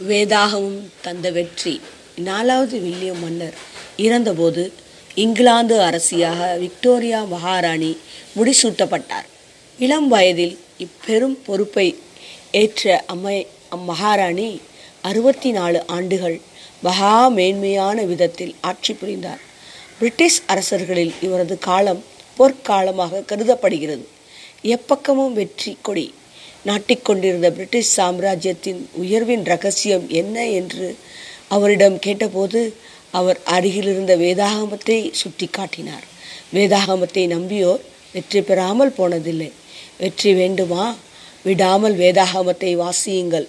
வேதாகமும் தந்த வெற்றி. நாலாவது வில்லியம் மன்னர் இறந்தபோது இங்கிலாந்து அரசியாக விக்டோரியா மகாராணி முடிசூட்டப்பட்டார். இளம் வயதில் இப்பெரும் பொறுப்பை ஏற்ற அம்மை அம்மகாராணி அறுபத்தி நாலு ஆண்டுகள் மகா மேன்மையான விதத்தில் ஆட்சி புரிந்தார். பிரிட்டிஷ் அரசர்களில் இவரது காலம் பொற்காலமாக கருதப்படுகிறது. எப்பக்கமும் வெற்றி கொடி நாட்டிக்கொண்டிருந்த பிரிட்டிஷ் சாம்ராஜ்யத்தின் உயர்வின் ரகசியம் என்ன என்று அவரிடம் கேட்டபோது அவர் அருகிலிருந்த வேதாகமத்தை சுட்டி காட்டினார் வேதாகமத்தை நம்பியோர் வெற்றி பெறாமல் போனதில்லை. வெற்றி வேண்டுமா? விடாமல் வேதாகமத்தை வாசியுங்கள்.